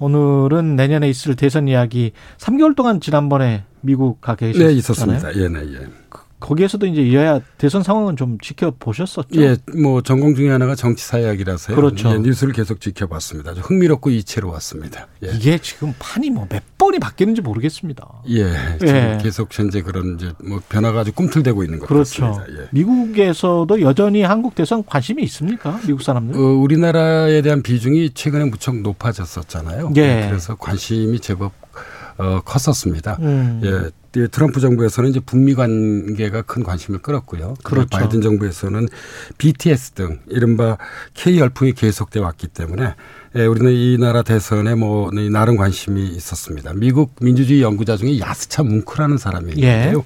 오늘은 내년에 있을 대선 이야기 3개월 동안 지난번에 미국 가 계셨잖아요. 네, 있었습니다. 예, 네, 예. 거기에서도 이제 여야 대선 상황은 좀 지켜보셨었죠? 예, 뭐 전공 중에 하나가 정치 사회학이라서요. 그렇죠. 예, 뉴스를 계속 지켜봤습니다. 흥미롭고 이채로웠습니다. 예. 이게 지금 판이 뭐 몇 번이 바뀌는지 모르겠습니다. 예, 지금 예. 계속 현재 그런 이제 뭐 변화가 아주 꿈틀대고 있는 것 그렇죠. 같습니다. 예. 미국에서도 여전히 한국 대선 관심이 있습니까? 미국 사람들? 어, 우리나라에 대한 비중이 최근에 무척 높아졌었잖아요. 예. 그래서 관심이 제법 어, 컸었습니다. 음. 예, 이 트럼프 정부에서는 이제 북미 관계가 큰 관심을 끌었고요. 그렇죠. 바이든 정부에서는 BTS 등 이른바 K 열풍이 계속돼 왔기 때문에 예, 우리는 이 나라 대선에 뭐 나름 관심이 있었습니다. 미국 민주주의 연구자 중에 야스차 뭉크라는 사람이 예. 있는데요.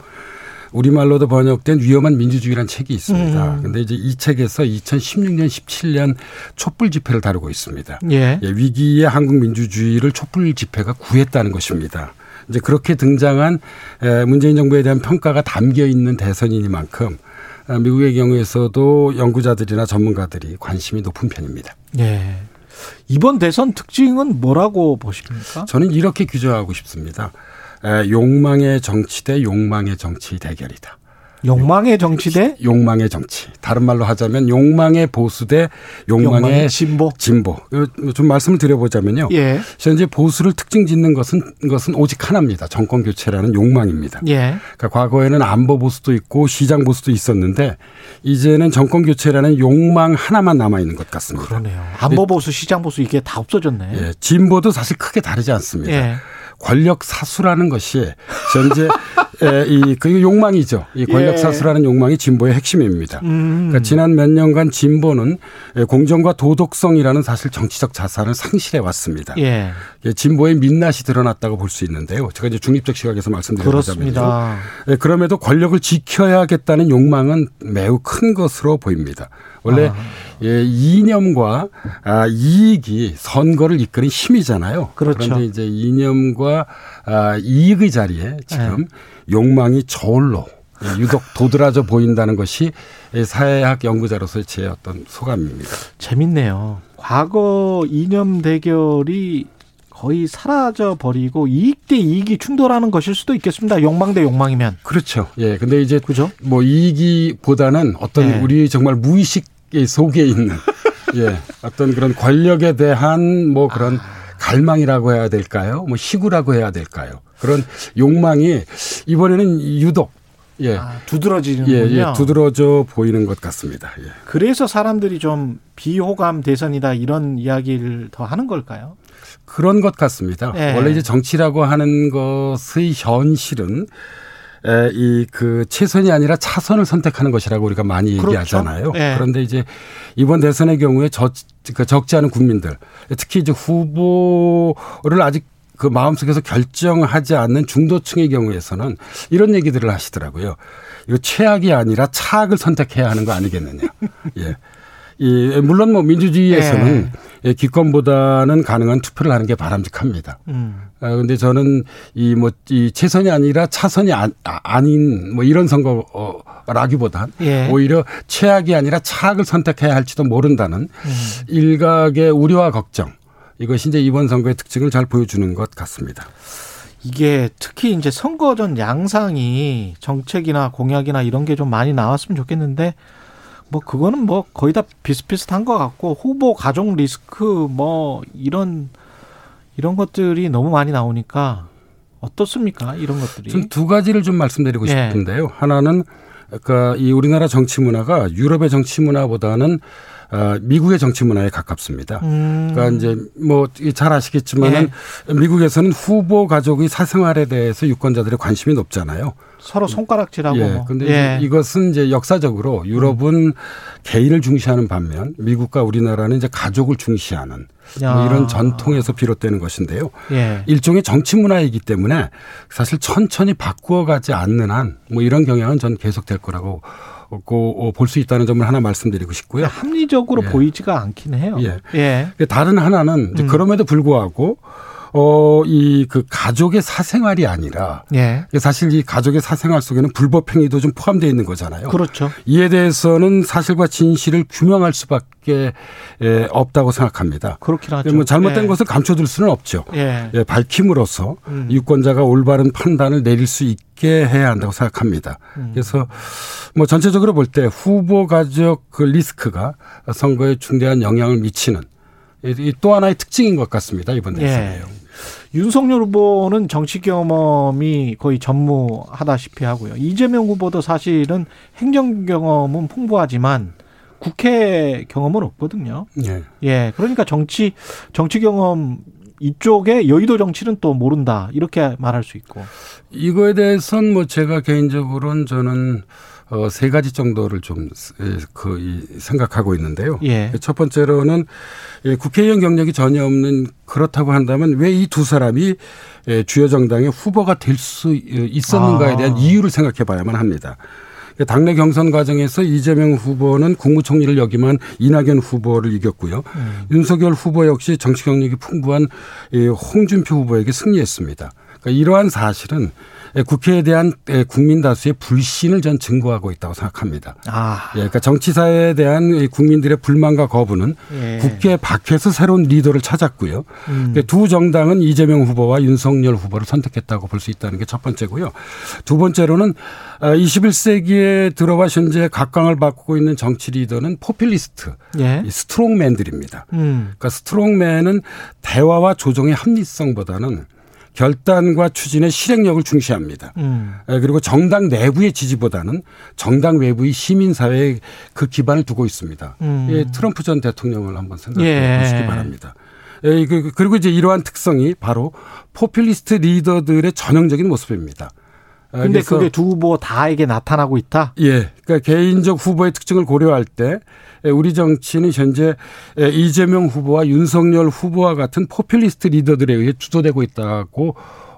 우리말로도 번역된 위험한 민주주의라는 책이 있습니다. 음. 근데 이제 이 책에서 2016년 17년 촛불 집회를 다루고 있습니다. 예. 예, 위기의 한국 민주주의를 촛불 집회가 구했다는 것입니다. 이제 그렇게 등장한 에, 문재인 정부에 대한 평가가 담겨 있는 대선이니만큼 아, 미국의 경우에서도 연구자들이나 전문가들이 관심이 높은 편입니다. 예. 이번 대선 특징은 뭐라고 보십니까? 저는 이렇게 규정하고 싶습니다. 에, 욕망의 정치 대 욕망의 정치 대결이다. 욕망의 정치 대 욕망의 정치. 다른 말로 하자면 욕망의 보수 대 욕망의, 욕망의 진보. 진보. 이거 좀 말씀을 드려보자면요. 예. 현재 보수를 특징 짓는 것은 것은 오직 하나입니다. 정권 교체라는 욕망입니다. 예. 그러니까 과거에는 안보 보수도 있고 시장 보수도 있었는데 이제는 정권 교체라는 욕망 하나만 남아 있는 것 같습니다. 그러네요. 안보 보수, 시장 보수 이게 다 없어졌네. 예, 진보도 사실 크게 다르지 않습니다. 예. 권력 사수라는 것이 현재 에, 이그 욕망이죠. 이 권력 예. 사수라는 욕망이 진보의 핵심입니다. 음. 그러니까 지난 몇 년간 진보는 에, 공정과 도덕성이라는 사실 정치적 자산을 상실해 왔습니다. 예. 예, 진보의 민낯이 드러났다고 볼 수 있는데요. 제가 이제 중립적 시각에서. 그렇습니다. 예, 그럼에도 권력을 지켜야겠다는 욕망은 매우 큰 것으로 보입니다. 원래 아. 예, 이념과 아, 이익이 선거를 이끄는 힘이잖아요. 그렇죠. 그런데 이제 이념과 아, 이익의 자리에 지금 네. 욕망이 저울로 예, 유독 도드라져 보인다는 것이 예, 사회학 연구자로서의 제 어떤 소감입니다. 재밌네요. 과거 이념 대결이 거의 사라져 버리고 이익 대 이익이 충돌하는 것일 수도 있겠습니다. 욕망 대 욕망이면. 그렇죠. 예, 근데 이제 그죠? 뭐 이익이보다는 어떤 네. 우리 정말 무의식 속에 있는 예 어떤 그런 권력에 대한 뭐 그런 아. 갈망이라고 해야 될까요? 뭐 희구라고 해야 될까요? 그런 욕망이 이번에는 유독 예. 아, 두드러지는군요. 예, 예, 두드러져 보이는 것 같습니다. 예. 그래서 사람들이 좀 비호감 대선이다 이런 이야기를 더 하는 걸까요? 그런 것 같습니다. 예. 원래 이제 정치라고 하는 것의 현실은 이그 최선이 아니라 차선을 선택하는 것이라고 우리가 많이 그렇죠. 얘기하잖아요. 예. 그런데 이제 이번 대선의 경우에 적, 그 적지 않은 국민들, 특히 이제 후보를 아직 그 마음속에서 결정하지 않는 중도층의 경우에서는 이런 얘기들을 하시더라고요. 이거 최악이 아니라 차악을 선택해야 하는 거 아니겠느냐. 예. 이 물론 뭐 민주주의에서는 예, 기권보다는 가능한 투표를 하는 게 바람직합니다. 음. 아, 근데 저는 이 뭐 이 최선이 아니라 차선이 아, 아닌 뭐 이런 선거라기보단 예. 오히려 최악이 아니라 차악을 선택해야 할지도 모른다는 음. 일각의 우려와 걱정 이것이 이제 이번 선거의 특징을 잘 보여주는 것 같습니다. 이게 특히 이제 선거 전 양상이 정책이나 공약이나 이런 게 좀 많이 나왔으면 좋겠는데 뭐 그거는 뭐 거의 다 비슷비슷한 것 같고 후보 가족 리스크 뭐 이런 이런 것들이 너무 많이 나오니까 어떻습니까? 이런 것들이. 좀 두 가지를 좀 말씀드리고 예. 싶은데요. 하나는 그러니까 이 우리나라 정치 문화가 유럽의 정치 문화보다는 어, 미국의 정치 문화에 가깝습니다. 음. 그러니까 이제 뭐 잘 아시겠지만은 예. 미국에서는 후보 가족의 사생활에 대해서 유권자들의 관심이 높잖아요. 서로 손가락질하고 예. 뭐. 근데 예. 이제 이것은 이제 역사적으로 유럽은 개인을 중시하는 반면 미국과 우리나라는 이제 가족을 중시하는 뭐 야. 이런 전통에서 비롯되는 것인데요. 예. 일종의 정치 문화이기 때문에 사실 천천히 바꾸어 가지 않는 한 뭐 이런 경향은 전 계속될 거라고 볼 수 있다는 점을 하나 말씀드리고 싶고요. 합리적으로 예. 보이지가 않긴 해요. 예. 예. 다른 하나는 음. 그럼에도 불구하고 어, 이 그 가족의 사생활이 아니라 예. 사실 이 가족의 사생활 속에는 불법 행위도 좀 포함되어 있는 거잖아요. 그렇죠. 이에 대해서는 사실과 진실을 규명할 수밖에 에, 없다고 생각합니다. 그렇긴 하죠. 뭐 잘못된 예. 것을 감춰둘 수는 없죠. 예. 예, 밝힘으로써 음. 유권자가 올바른 판단을 내릴 수 있게 해야 한다고 생각합니다. 음. 그래서 뭐 전체적으로 볼 때 후보 가족 그 리스크가 선거에 중대한 영향을 미치는 이 또 하나의 특징인 것 같습니다. 이번 대선에요. 예. 윤석열 후보는 정치 경험이 거의 전무하다시피 하고요. 이재명 후보도 사실은 행정 경험은 풍부하지만 국회 경험은 없거든요. 예. 예. 그러니까 정치 정치 경험 이쪽에 여의도 정치는 또 모른다. 이렇게 말할 수 있고. 이거에 대해서는 뭐 제가 개인적으로는 저는 어, 세 가지 정도를 좀, 예, 그, 이, 생각하고 있는데요. 예. 첫 번째로는 예, 국회의원 경력이 전혀 없는 그렇다고 한다면 왜 이 두 사람이 예, 주요 정당의 후보가 될 수 있었는가에 아. 대한 이유를 생각해 봐야만 합니다. 그러니까 당내 경선 과정에서 이재명 후보는 국무총리를 역임한 이낙연 후보를 이겼고요. 음. 윤석열 후보 역시 정치 경력이 풍부한 이 홍준표 후보에게 승리했습니다. 그러니까 이러한 사실은 국회에 대한 국민 다수의 불신을 전 증거하고 있다고 생각합니다. 아. 예, 그러니까 정치사에 대한 이 국민들의 불만과 거부는 예. 국회 밖에서 새로운 리더를 찾았고요. 음. 그러니까 두 정당은 이재명 후보와 윤석열 후보를 선택했다고 볼 수 있다는 게 첫 번째고요. 두 번째로는 21세기에 들어와 현재 각광을 받고 있는 정치 리더는 포퓰리스트, 예. 이 스트롱맨들입니다. 음. 그러니까 스트롱맨은 대화와 조정의 합리성보다는 결단과 추진의 실행력을 중시합니다. 음. 예, 그리고 정당 내부의 지지보다는 정당 외부의 시민사회에 그 기반을 두고 있습니다. 음. 예, 트럼프 전 대통령을 한번 생각해 예. 보시기 바랍니다. 예, 그- 그리고 이제 이러한 특성이 바로 포퓰리스트 리더들의 전형적인 모습입니다. 예, 근데 그게 두 후보 다에게 나타나고 있다. 예, 그러니까 개인적 후보의 특징을 고려할 때 예, 우리 정치는 현재 예, 이재명 후보와 윤석열 후보와 같은 포퓰리스트 리더들에 의해 주도되고 있다고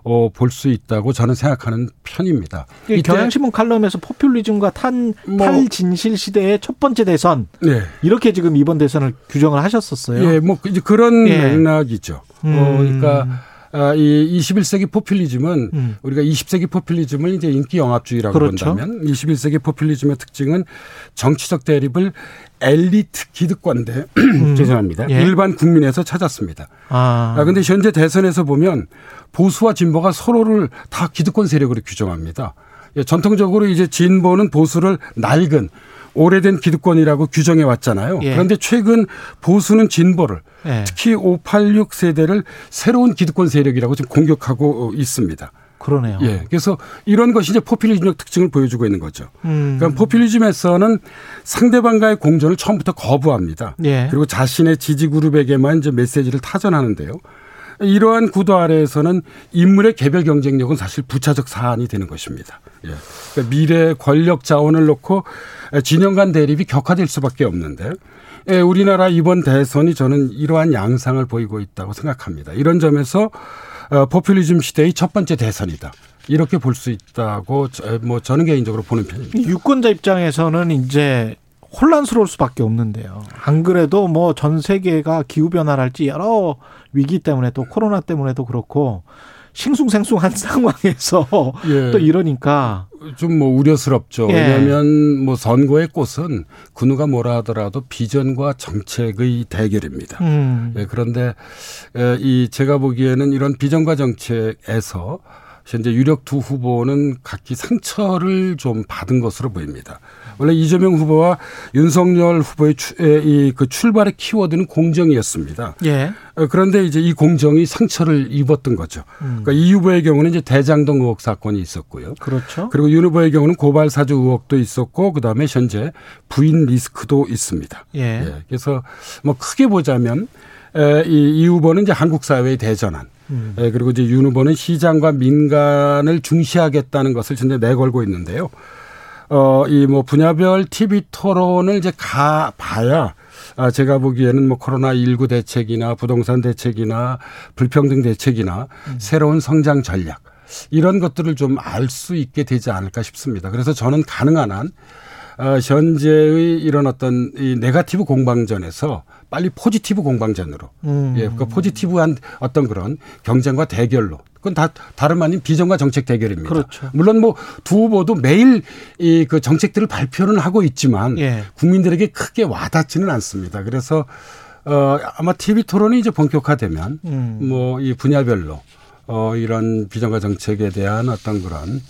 어, 볼 수 있다고 저는 생각하는 편입니다. 이 경향신문 칼럼에서 포퓰리즘과 탄, 뭐- 탈진실 시대의 첫 번째 대선 네. 이렇게 지금 이번 대선을 규정을 하셨었어요. 예, 뭐 이제 그런 예. 맥락이죠. 음. 어, 그러니까 아, 이 21세기 포퓰리즘은 음. 우리가 20세기 포퓰리즘을 이제 인기 영합주의라고 그렇죠. 본다면 21세기 포퓰리즘의 특징은 정치적 대립을 엘리트 기득권대 죄송합니다. 음. 예. 일반 국민에서 찾았습니다. 아, 아, 근데 현재 대선에서 보면 보수와 진보가 서로를 다 기득권 세력으로 규정합니다. 예, 전통적으로 이제 진보는 보수를 낡은 오래된 기득권이라고 규정해 왔잖아요. 예. 그런데 최근 보수는 진보를 예. 특히 586 세대를 새로운 기득권 세력이라고 지금 공격하고 있습니다. 그러네요. 예. 그래서 이런 것이 이제 포퓰리즘적 특징을 보여주고 있는 거죠. 음. 그러니까 포퓰리즘에서는 상대방과의 공존을 처음부터 거부합니다. 예. 그리고 자신의 지지 그룹에게만 이제 메시지를 타전하는데요. 이러한 구도 아래에서는 인물의 개별 경쟁력은 사실 부차적 사안이 되는 것입니다. 예. 그러니까 미래 권력 자원을 놓고 진영 간 대립이 격화될 수밖에 없는데 예, 우리나라 이번 대선이 저는 이러한 양상을 보이고 있다고 생각합니다. 이런 점에서 어, 포퓰리즘 시대의 첫 번째 대선이다. 이렇게 볼 수 있다고 저, 뭐 저는 개인적으로 보는 편입니다. 유권자 입장에서는 이제 혼란스러울 수밖에 없는데요. 안 그래도 뭐 전 세계가 기후 변화랄지 여러 위기 때문에 또 코로나 때문에도 그렇고 싱숭생숭한 상황에서 예. 또 이러니까 좀 뭐 우려스럽죠. 예. 왜냐하면 뭐 선거의 꽃은 그 누가 뭐라 하더라도 비전과 정책의 대결입니다. 음. 예, 그런데 에, 이 제가 보기에는 이런 비전과 정책에서 현재 유력 두 후보는 각기 상처를 좀 받은 것으로 보입니다. 원래 이재명 후보와 윤석열 후보의 이그 출발의 키워드는 공정이었습니다. 예. 어, 그런데 이제 이 공정이 상처를 입었던 거죠. 음. 그러니까 이 후보의 경우는 이제 대장동 의혹 사건이 있었고요. 그렇죠. 그리고 윤 후보의 경우는 고발 사주 의혹도 있었고 그다음에 현재 부인 리스크도 있습니다. 예. 예. 그래서 뭐 크게 보자면 이, 이 후보는 이제 한국 사회의 대전환. 음. 그리고 이제 윤 후보는 시장과 민간을 중시하겠다는 것을 현재 내걸고 있는데요. 어, 이 뭐 분야별 TV 토론을 이제 가 봐야 아, 제가 보기에는 뭐 코로나19 대책이나 부동산 대책이나 불평등 대책이나 음. 새로운 성장 전략 이런 것들을 좀 알 수 있게 되지 않을까 싶습니다. 그래서 저는 가능한 한 어, 현재의 이런 어떤 이 네가티브 공방전에서 빨리 포지티브 공방전으로 음. 예, 그 포지티브한 어떤 그런 경쟁과 대결로 그건 다 다름 아닌 비전과 정책 대결입니다. 그렇죠. 물론 뭐 두 후보도 매일 이 그 정책들을 발표는 하고 있지만 예. 국민들에게 크게 와닿지는 않습니다. 그래서 어 아마 TV 토론이 이제 본격화되면 음. 뭐이 분야별로 어 이런 비전과 정책에 대한 어떤 그런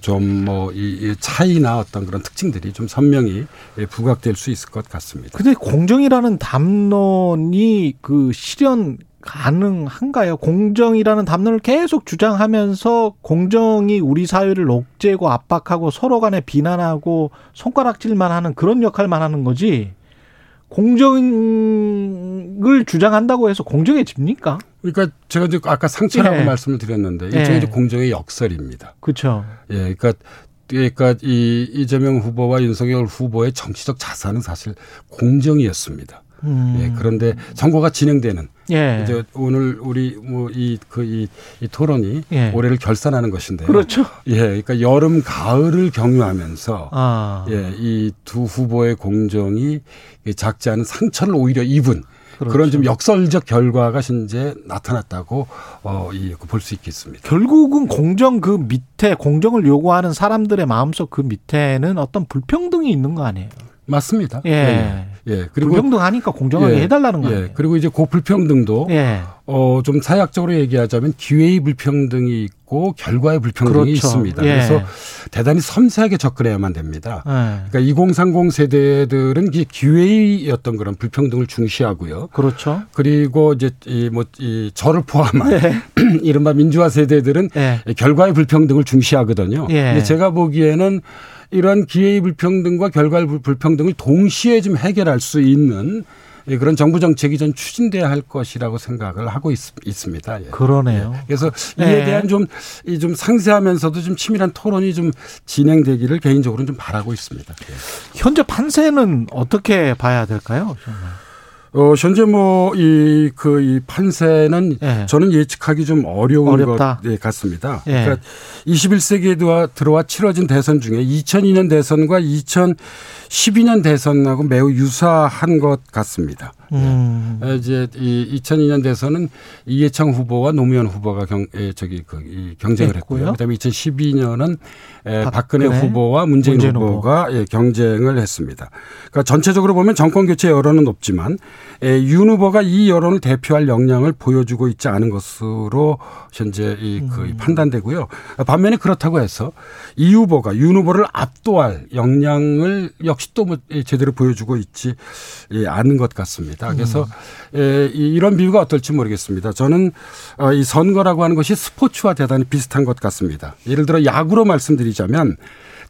좀뭐이 차이나 어떤 그런 특징들이 좀 선명히 부각될 수 있을 것 같습니다. 근데 공정이라는 담론이 그 실현 가능한가요? 공정이라는 담론을 계속 주장하면서 공정이 우리 사회를 옥죄고 압박하고 서로 간에 비난하고 손가락질만 하는 그런 역할만 하는 거지. 공정을 주장한다고 해서 공정해집니까? 그러니까 제가 이제 아까 상처라고 예. 말씀을 드렸는데 일종의 예. 공정의 역설입니다. 그렇죠. 예, 그러니까 그러니까 이 이재명 후보와 윤석열 후보의 정치적 자산은 사실 공정이었습니다. 음. 예, 그런데 선거가 진행되는 예. 이제 오늘 우리 뭐 이 그이 그 이, 토론이 예. 올해를 결산하는 것인데요. 그렇죠. 예, 그러니까 여름 가을을 경유하면서 아. 예, 이 두 후보의 공정이 작지 않은 상처를 오히려 입은 그렇죠. 그런 좀 역설적 결과가 현재 나타났다고 어, 볼 수 있겠습니다. 결국은 공정 그 밑에 공정을 요구하는 사람들의 마음속 그 밑에는 어떤 불평등이 있는 거 아니에요? 맞습니다. 예. 예. 예. 그리고 불평등하니까 공정하게 예. 해달라는 거예요. 예. 그리고 이제 그 불평등도 예. 어, 좀 사약적으로 얘기하자면 기회의 불평등이 있고 결과의 불평등이 그렇죠. 있습니다. 예. 그래서 대단히 섬세하게 접근해야만 됩니다. 예. 그러니까 2030 세대들은 기회의 어떤 그런 불평등을 중시하고요. 그렇죠. 그리고 이제 이 뭐 이 저를 포함한 예. 이른바 민주화 세대들은 예. 결과의 불평등을 중시하거든요. 근데 제가 보기에는 이러한 기회의 불평등과 결과의 불평등을 동시에 좀 해결할 수 있는 예, 그런 정부 정책이 좀 추진돼야 할 것이라고 생각을 하고 있, 습니다 예. 그러네요. 예. 그래서 이에 네. 대한 좀, 좀 상세하면서도 좀 치밀한 토론이 좀 진행되기를 개인적으로는 좀 바라고 있습니다. 예. 현재 판세는 어떻게 봐야 될까요? 정말. 어, 현재 뭐, 이, 그, 이 판세는 예. 저는 예측하기 좀 어려운 어렵다. 것 같습니다. 예. 그러니까 21세기에 들어와 치러진 대선 중에 2002년 대선과 2012년 대선하고 매우 유사한 것 같습니다. 음. 예. 이제 이 2002년 대선은 이해창 후보와 노무현 후보가 경, 예, 저기 그, 이 경쟁을 했고요. 했고요. 그다음에 2012년은 예, 박근혜, 박근혜 후보와 문재인, 문재인 후보가 후보. 예, 경쟁을 했습니다. 그러니까 전체적으로 보면 정권 교체 여론은 높지만 예, 윤 후보가 이 여론을 대표할 역량을 보여주고 있지 않은 것으로 현재 이그 음. 판단되고요. 반면에 그렇다고 해서 이 후보가 윤 후보를 압도할 역량을 역시 또뭐 제대로 보여주고 있지 않은 것 같습니다. 그래서 음. 이런 비유가 어떨지 모르겠습니다. 저는 어, 이 선거라고 하는 것이 스포츠와 대단히 비슷한 것 같습니다. 예를 들어 야구로 말씀드리자면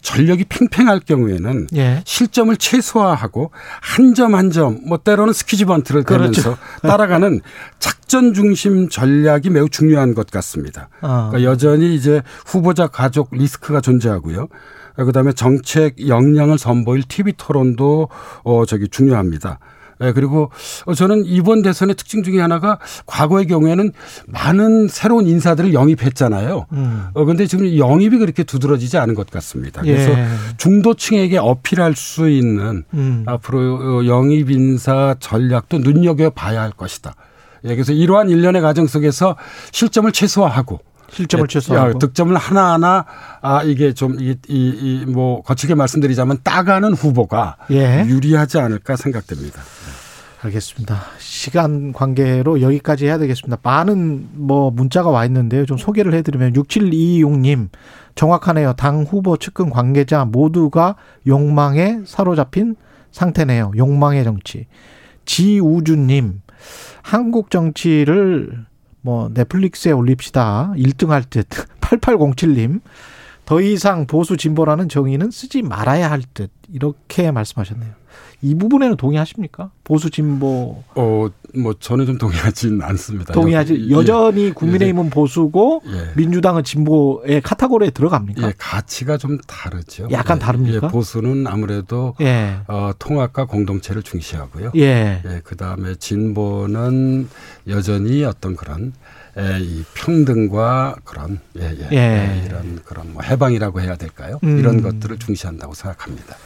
전력이 팽팽할 경우에는 예. 실점을 최소화하고 한 점 한 점 뭐 때로는 스키즈 번트를 대면서 그렇죠. 따라가는 작전 중심 전략이 매우 중요한 것 같습니다. 아. 그러니까 여전히 이제 후보자 가족 리스크가 존재하고요. 그다음에 정책 역량을 선보일 TV 토론도 어 저기 중요합니다. 예, 그리고 어, 저는 이번 대선의 특징 중에 하나가 과거의 경우에는 많은 새로운 인사들을 영입했잖아요. 음. 어, 근데 지금 영입이 그렇게 두드러지지 않은 것 같습니다. 그래서 예. 중도층에게 어필할 수 있는 음. 앞으로 어, 영입 인사 전략도 눈여겨봐야 할 것이다. 예, 그래서 이러한 일련의 과정 속에서 실점을 최소화하고 실점을 예, 최소화하고 득점을 하나하나 아 이게 좀 이 이 뭐 거칠게 말씀드리자면 따가는 후보가 예. 유리하지 않을까 생각됩니다. 알겠습니다. 시간 관계로 여기까지 해야 되겠습니다. 많은 뭐 문자가 와 있는데요. 좀 소개를 해드리면 6726님 정확하네요. 당 후보 측근 관계자 모두가 욕망에 사로잡힌 상태네요. 욕망의 정치. 지우주님 한국 정치를 뭐 넷플릭스에 올립시다. 1등 할 듯. 8807님 더 이상 보수 진보라는 정의는 쓰지 말아야 할 듯. 이렇게 말씀하셨네요. 이 부분에는 동의하십니까? 보수 진보 어, 뭐 저는 좀 동의하진 않습니다. 동의하지 예, 여전히 국민의힘은 보수고 예. 민주당은 진보의 카테고리에 들어갑니까? 예, 가치가 좀 다르죠. 약간 예, 다릅니까? 예, 보수는 아무래도 예. 어, 통합과 공동체를 중시하고요. 예. 예, 그 다음에 진보는 여전히 어떤 그런 에, 이 평등과 그런 예, 예, 예. 예, 이런 그런 뭐 해방이라고 해야 될까요? 음. 이런 것들을 중시한다고 생각합니다.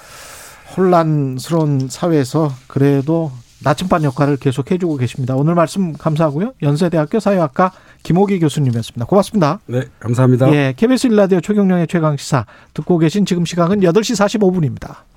혼란스러운 사회에서 그래도 나침반 역할을 계속 해주고 계십니다. 오늘 말씀 감사하고요. 연세대학교 사회학과 김호기 교수님이었습니다. 고맙습니다. 네, 감사합니다. 예, KBS 일라디오 최경령의 최강 시사 듣고 계신 지금 시각은 8시 45분입니다.